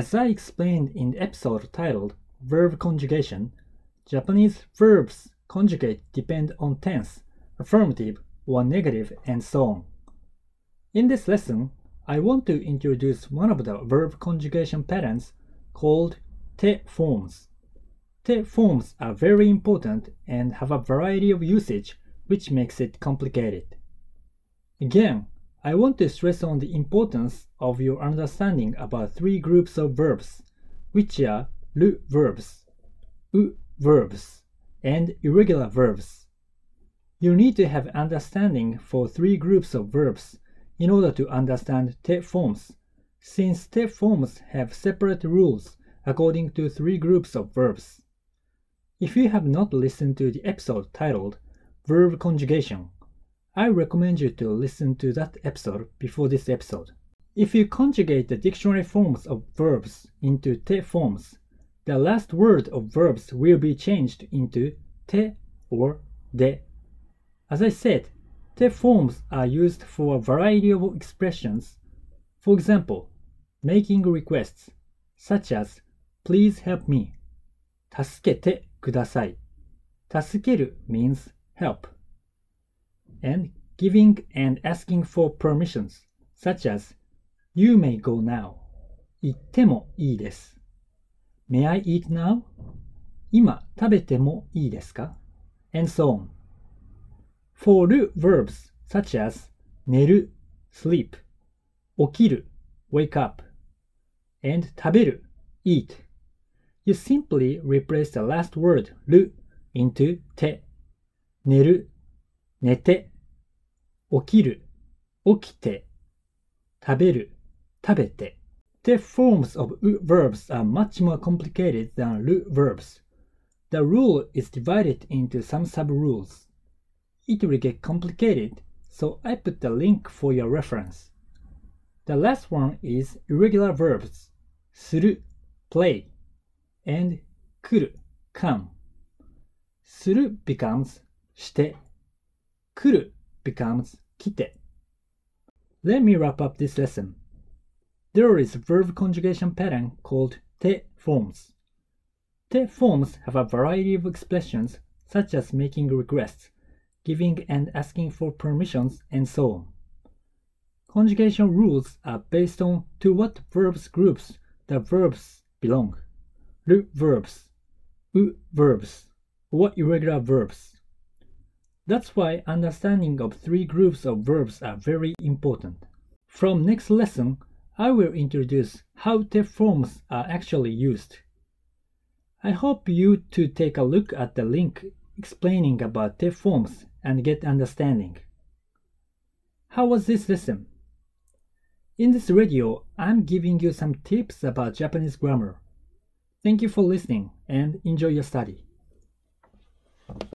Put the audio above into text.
As I explained in the episode titled Verb Conjugation, Japanese verbs conjugate depend on tense, affirmative or negative, and so on. In this lesson, I want to introduce one of the verb conjugation patterns called te forms. Te forms are very important and have a variety of usage which makes it complicated. Again, I want to stress on the importance of your understanding about three groups of verbs, which are ru verbs, u verbs, and irregular verbs. You need to have understanding for three groups of verbs in order to understand te forms, since te forms have separate rules according to three groups of verbs. If you have not listened to the episode titled Verb Conjugation, I recommend you to listen to that episode before this episode. If you conjugate the dictionary forms of verbs into te forms, the last word of verbs will be changed into te or de. As I said, te forms are used for a variety of expressions. For example, making requests, such as please help me. 助けてください。助ける means help and giving and asking for permissions, such as You may go now. 行ってもいいです。May I eat now? 今食べてもいいですか And so on. For root verbs such as 寝る sleep, 起きる wake up, and 食べる eat, you simply replace the last word る into て寝る寝て 起きる、起きて、食べる、食べて。The forms of u verbs are much more complicated than ru verbs. The rule is divided into some sub-rules. It will get complicated, so I put the link for your reference. The last one is irregular verbs する play and 来る come. する becomes して来る becomes kite. Let me wrap up this lesson. There is a verb conjugation pattern called te forms. Te forms have a variety of expressions such as making requests, giving and asking for permissions, and so on. Conjugation rules are based on to what verbs groups the verbs belong. Ru verbs, u verbs, or irregular verbs. That's why understanding of three groups of verbs are very important. From next lesson, I will introduce how te forms are actually used. I hope you to take a look at the link explaining about te forms and get understanding. How was this lesson? In this radio, I'm giving you some tips about Japanese grammar. Thank you for listening and enjoy your study.